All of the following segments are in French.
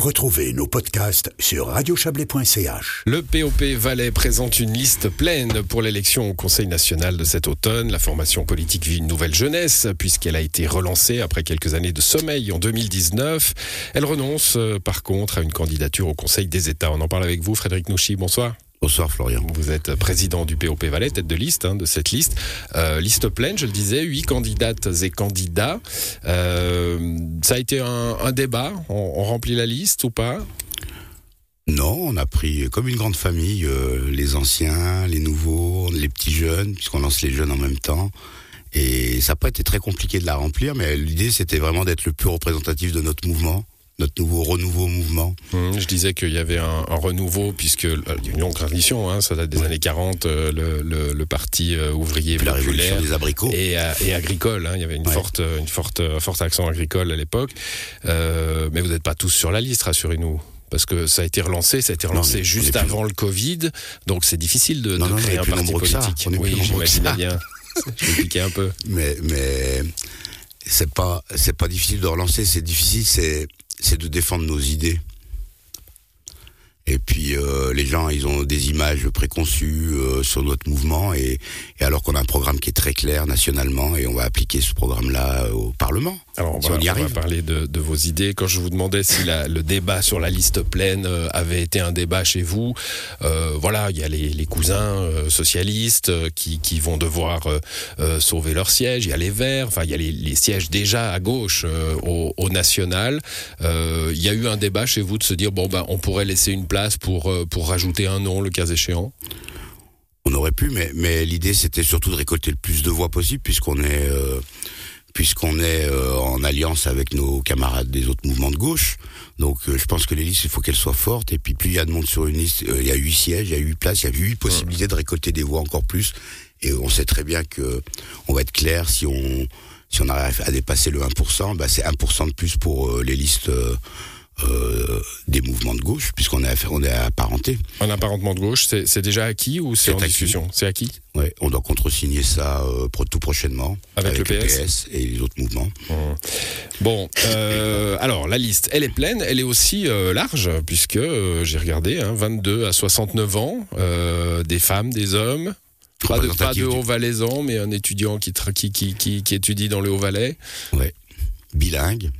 Retrouvez nos podcasts sur radiochablais.ch. Le POP Valais présente une liste pleine pour l'élection au Conseil national de cet automne. La formation politique vit une nouvelle jeunesse puisqu'elle a été relancée après quelques années de sommeil en 2019. Elle renonce euh, par contre à une candidature au Conseil des États. On en parle avec vous, Frédéric Nouchy. Bonsoir. Bonsoir Florian. Vous êtes président du POP Valais, tête de liste hein, de cette liste. Euh, liste pleine, je le disais, huit candidates et candidats. Euh, ça a été un, un débat. On, on, remplit la liste ou pas? Non, on a pris comme une grande famille euh, les anciens, les nouveaux, les petits jeunes, puisqu'on lance les jeunes en même temps. Et ça n'a pas été très compliqué de la remplir, mais l'idée c'était vraiment d'être le plus représentatif de notre mouvement notre nouveau renouveau mouvement. Mmh, je disais qu'il y avait un, un, renouveau, puisque une longue tradition, hein, ça date des ouais. années 40, euh, le, le, le, parti euh, ouvrier Puis populaire des abricots. Et, euh, et agricole. Hein, il y avait une ouais. forte, une forte, forte accent agricole à l'époque. Euh, mais vous n'êtes pas tous sur la liste, rassurez-nous parce que ça a été relancé, ça a été relancé non, juste avant le Covid, donc c'est difficile de, non, de non, créer un parti politique. oui, j'imagine bien. Je vais un peu. Mais, mais c'est pas, c'est pas difficile de relancer, c'est difficile, c'est c'est de défendre nos idées. Et puis euh, les gens, ils ont des images préconçues euh, sur notre mouvement, et, et alors qu'on a un programme qui est très clair nationalement, et on va appliquer ce programme-là euh, au Parlement. Alors on, si va, on, y on va parler de, de, vos idées. Quand je vous demandais si la, le débat sur la liste pleine euh, avait été un débat chez vous, euh, voilà, il y a les, les cousins euh, socialistes qui, qui, vont devoir sauver leur siège. Il y a les Verts, enfin il y a les, les sièges déjà à gauche au, au, national. il y a eu un débat chez vous de se dire bon ben on pourrait laisser une place pour pour rajouter un nom le cas échéant? On aurait pu, mais, mais l'idée c'était surtout de récolter le plus de voix possible puisqu'on est euh, est euh, en alliance avec nos camarades des autres mouvements de gauche. Donc euh, je pense que les listes, il faut qu'elles soient fortes. Et puis plus il y a de monde sur une liste, euh, il y a huit sièges, il y a huit places, il y a huit possibilités de récolter des voix encore plus. Et on sait très bien que on va être clair si on si on arrive à dépasser le 1%, bah c'est 1% de plus pour euh, les listes euh, des mouvements de gauche, puisqu'on est, on est apparenté. Un apparentement de gauche, c'est déjà acquis ou c'est en discussion? C'est acquis? Oui, on doit contresigner ça euh, tout prochainement avec, avec le, PS. le, PS. et les autres mouvements. Mmh. Bon, euh, alors la liste, elle est pleine, elle est aussi large, puisque j'ai regardé, hein, 22 à 69 ans, des femmes, des hommes. Pas de, pas de Haut-Valaisans, mais un étudiant qui, qui, qui étudie dans le Haut-Valais. Ouais bilingue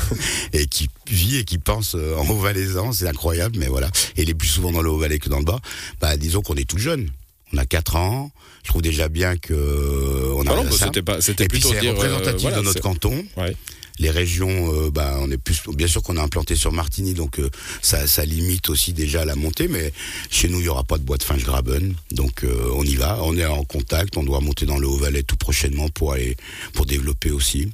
et qui vit et qui pense en haut-valaisan, c'est incroyable, mais voilà. Et il est plus souvent dans le haut-valais que dans le bas. Bah, disons qu'on est tout jeune. On a 4 ans. Je trouve déjà bien que on a. Ah non, bah, c'était pas, c'était plutôt dire, représentatif euh, voilà, de notre canton. Ouais. Les régions, euh, bah, on est plus, bien sûr qu'on est implanté sur Martigny, donc euh, ça, ça limite aussi déjà la montée. Mais chez nous, il y aura pas de bois de finge graben, donc euh, on y va. On est en contact. On doit monter dans le Haut-Valais tout prochainement pour aller, pour développer aussi.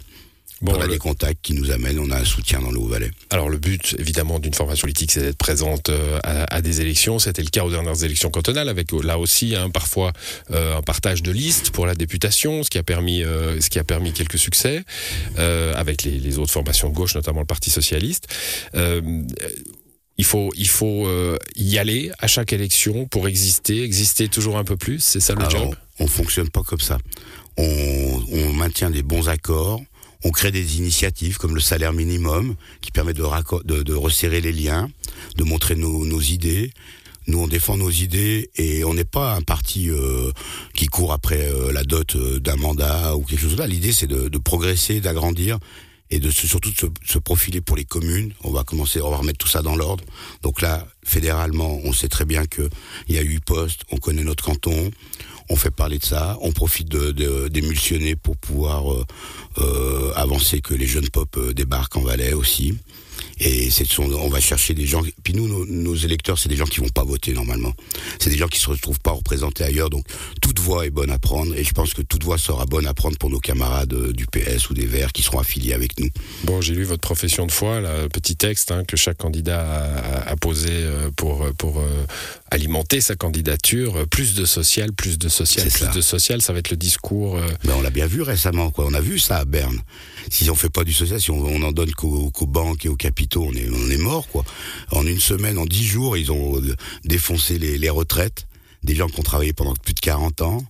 Bon, on a le... des contacts qui nous amènent, on a un soutien dans le Haut-Valais. Alors le but, évidemment, d'une formation politique, c'est d'être présente euh, à, à, des élections. C'était le cas aux dernières élections cantonales, avec là aussi hein, parfois euh, un partage de listes pour la députation, ce qui a permis, euh, ce qui a permis quelques succès euh, avec les, les, autres formations de gauche, notamment le Parti socialiste. Euh, il faut, il faut euh, y aller à chaque élection pour exister, exister toujours un peu plus. C'est ça le Alors, job? On fonctionne pas comme ça. On, on maintient des bons accords on crée des initiatives comme le salaire minimum qui permet de, de, de resserrer les liens, de montrer nos, nos, idées. Nous, on défend nos idées et on n'est pas un parti euh, qui court après euh, la dot euh, d'un mandat ou quelque chose là. L'idée, c'est de, de, progresser, d'agrandir et de se, surtout de se, se, profiler pour les communes. On va commencer, on va remettre tout ça dans l'ordre. Donc là, fédéralement, on sait très bien que il y a huit postes, on connaît notre canton on fait parler de ça, on profite d'émulsionner pour pouvoir euh, euh, avancer que les jeunes pop euh, débarquent en Valais aussi. Et c'est on va chercher des gens. Puis nous, nos, nos électeurs, c'est des gens qui vont pas voter normalement. C'est des gens qui se retrouvent pas représentés ailleurs. Donc toute voix est bonne à prendre. Et je pense que toute voix sera bonne à prendre pour nos camarades du PS ou des Verts qui seront affiliés avec nous. Bon, j'ai lu votre profession de foi, là, petit texte hein, que chaque candidat a, a, posé pour pour euh, alimenter sa candidature. Plus de social, plus de social, plus ça. de social. Ça va être le discours. Euh... Ben, on l'a bien vu récemment. Quoi. On a vu ça à Berne. Si on fait pas du social, si on, on en donne qu'aux qu banques et aux capitaux, on est, on est mort, quoi. En une semaine, en dix jours, ils ont défoncé les, les retraites des gens qui ont travaillé pendant plus de 40 ans.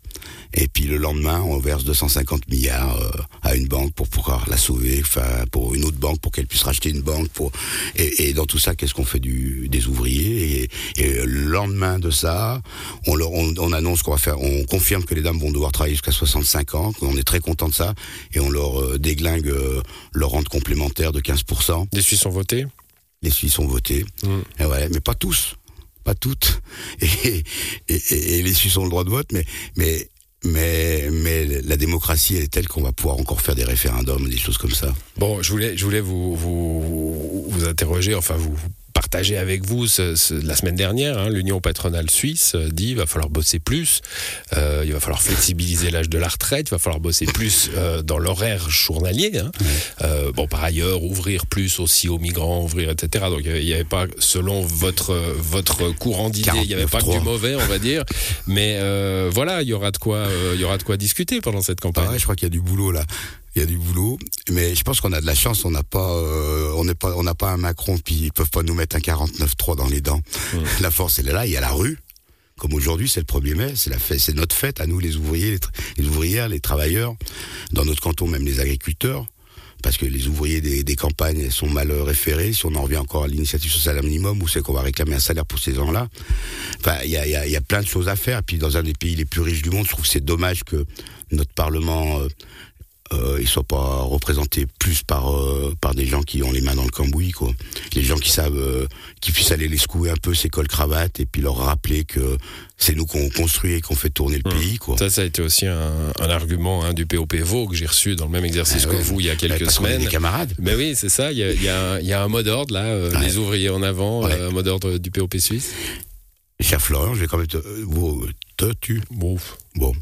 Et puis le lendemain, on verse 250 milliards euh, à une banque pour pouvoir la sauver, enfin pour une autre banque pour qu'elle puisse racheter une banque. Pour et, et dans tout ça, qu'est-ce qu'on fait du des ouvriers? Et, et, le lendemain de ça, on leur on, on annonce qu'on va faire, on confirme que les dames vont devoir travailler jusqu'à 65 ans. On est très content de ça et on leur euh, déglingue euh, leur rente complémentaire de 15% Les Suisses ont voté. Les Suisses ont voté. Mm. Et ouais, mais pas tous pas toutes, et, et, et, les Suisses ont le droit de vote, mais, mais mais, mais la démocratie est telle qu'on va pouvoir encore faire des référendums, des choses comme ça. Bon, je voulais, je voulais vous, vous, vous interroger, enfin vous partager avec vous ce, ce, la semaine dernière. Hein, L'Union patronale suisse euh, dit il va falloir bosser plus, euh, il va falloir flexibiliser l'âge de la retraite, il va falloir bosser plus euh, dans l'horaire journalier. Hein. Euh, bon, par ailleurs, ouvrir plus aussi aux migrants, ouvrir, etc. Donc il n'y avait pas, selon votre votre courant d'idée, il n'y avait pas que du mauvais, on va dire. Mais voilà, il y aura de quoi, il y aura de quoi discuter pendant cette campagne. Ah ouais, je crois qu'il y a du boulot là il y a du boulot, mais je pense qu'on a de la chance. On n'a pas, euh, on n'est pas, on n'a pas un Macron, puis ils peuvent pas nous mettre un 49-3 dans les dents. Mmh. La force, elle est là. Il y a la rue. Comme aujourd'hui, c'est le 1er mai, c'est la fête, c'est notre fête à nous, les ouvriers, les, les, ouvrières, les travailleurs, dans notre canton, même les agriculteurs, parce que les ouvriers des, des campagnes sont mal référés. Si on en revient encore à l'initiative sociale minimum, où c'est qu'on va réclamer un salaire pour ces gens-là. Enfin, il y a, y, a, y a plein de choses à faire. Puis dans un des pays les plus riches du monde, je trouve que c'est dommage que notre parlement euh, euh, ils soient pas représentés plus par euh, par des gens qui ont les mains dans le cambouis quoi. Les gens qui savent euh, qui puissent aller les secouer un peu ces cols cravates et puis leur rappeler que c'est nous qu'on construit et qu'on fait tourner le mmh. pays quoi. Ça ça a été aussi un, un argument hein, du POP Vaud que j'ai reçu dans le même exercice ah, que ouais, vous il y a quelques semaines. Des camarades. Mais oui, c'est ça, il y a, il y, a, y a un mot d'ordre là, euh, ouais. les ouvriers en avant, ouais. un mot d'ordre du POP suisse. Cher Florent, je vais quand même te, vous, te tu bon. bon.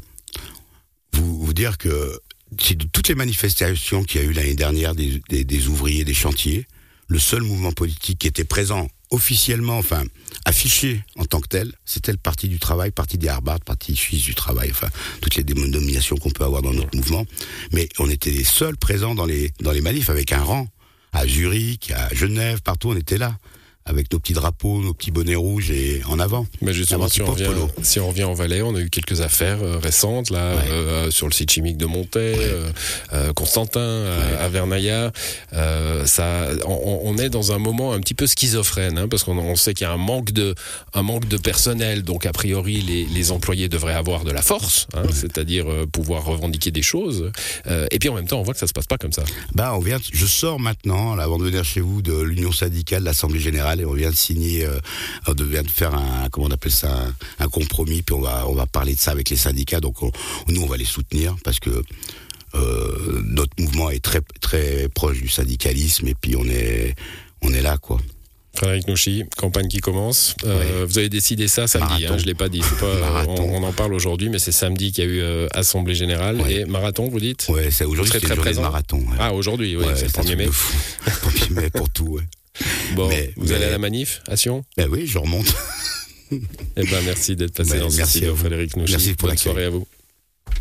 Vous, vous dire que c'est de toutes les manifestations qu'il y a eu l'année dernière des, ouvriers des chantiers, le seul mouvement politique qui était présent officiellement, enfin affiché en tant que tel, c'était le Parti du Travail, Parti des Harvard, Parti suisse du Travail, enfin toutes les dénominations qu'on peut avoir dans notre mouvement. Mais on était les seuls présents dans les dans les manifs avec un rang à Zurich, à Genève, partout on était là avec nos petits drapeaux, nos petits bonnets rouges et en avant. Mais justement, si on, revient, si on revient en Valais, on a eu quelques affaires euh, récentes là ouais. euh, sur le site chimique de ouais. euh, Constantin ouais. à, Vernaya. Euh, ça, on, on, est dans un moment un petit peu schizophrène hein, parce qu'on on sait qu'il y a un manque de un manque de personnel, donc a priori les, les employés devraient avoir de la force, hein, c'est-à-dire pouvoir revendiquer des choses. Et puis en même temps, on voit que ça se passe pas comme ça. Bah, on vient. Je sors maintenant, là, avant de venir chez vous, de l'Union syndicale, de l'Assemblée générale et on vient de signer, euh, on vient de faire un, comment on appelle ça, un, un, compromis, puis on va, on va parler de ça avec les syndicats. Donc on, nous, on va les soutenir parce que euh, notre mouvement est très, très proche du syndicalisme et puis on est, on est là, quoi. Frédéric Nouchy, campagne qui commence. Euh, oui. Vous avez décidé ça samedi, hein, je ne l'ai pas dit. Pas, on, on, en parle aujourd'hui, mais c'est samedi qu'il y a eu euh, Assemblée Générale. Oui. Et marathon, vous dites? Oui, c'est aujourd'hui, c'est présent. marathon. Ouais. Ah, aujourd'hui, oui, c'est le 1er mai. 1er mai pour tout, ouais. Bon, mais, vous mais... allez à la manif à Sion Ben oui, je remonte. eh ben, merci d'être passé ben, dans ce studio, Frédéric Nouchy. Merci pour Bonne soirée à vous.